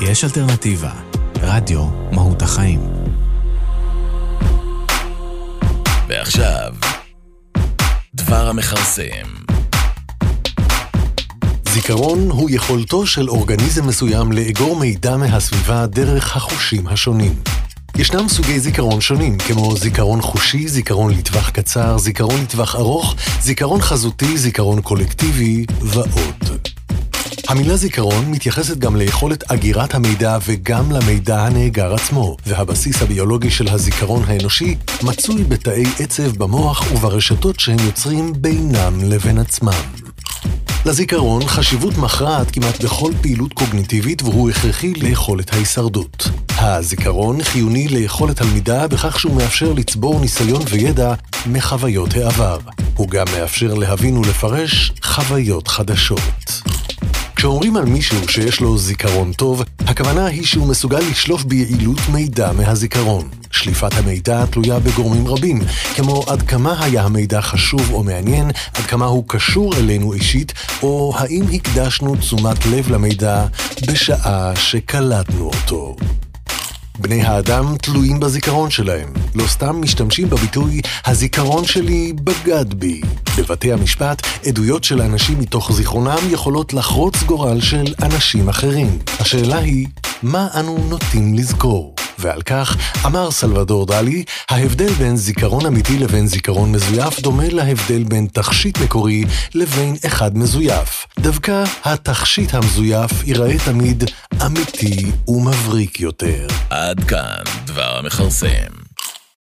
יש אלטרנטיבה. רדיו מהות החיים. ועכשיו, דבר המכרסם. זיכרון הוא יכולתו של אורגניזם מסוים לאגור מידע מהסביבה דרך החושים השונים. ישנם סוגי זיכרון שונים, כמו זיכרון חושי, זיכרון לטווח קצר, זיכרון לטווח ארוך, זיכרון חזותי, זיכרון קולקטיבי ועוד. המילה זיכרון מתייחסת גם ליכולת אגירת המידע וגם למידע הנאגר עצמו, והבסיס הביולוגי של הזיכרון האנושי מצוי בתאי עצב במוח וברשתות שהם יוצרים בינם לבין עצמם. לזיכרון חשיבות מכרעת כמעט בכל פעילות קוגניטיבית והוא הכרחי ליכולת ההישרדות. הזיכרון חיוני ליכולת הלמידה בכך שהוא מאפשר לצבור ניסיון וידע מחוויות העבר. הוא גם מאפשר להבין ולפרש חוויות חדשות. כשאומרים על מישהו שיש לו זיכרון טוב, הכוונה היא שהוא מסוגל לשלוף ביעילות מידע מהזיכרון. שליפת המידע תלויה בגורמים רבים, כמו עד כמה היה המידע חשוב או מעניין, עד כמה הוא קשור אלינו אישית, או האם הקדשנו תשומת לב למידע בשעה שקלטנו אותו. בני האדם תלויים בזיכרון שלהם. לא סתם משתמשים בביטוי "הזיכרון שלי בגד בי". בבתי המשפט, עדויות של אנשים מתוך זיכרונם יכולות לחרוץ גורל של אנשים אחרים. השאלה היא, מה אנו נוטים לזכור? ועל כך אמר סלבדור דלי, ההבדל בין זיכרון אמיתי לבין זיכרון מזויף דומה להבדל בין תכשיט מקורי לבין אחד מזויף. דווקא התכשיט המזויף ייראה תמיד אמיתי ומבריק יותר. עד כאן דבר המכרסם.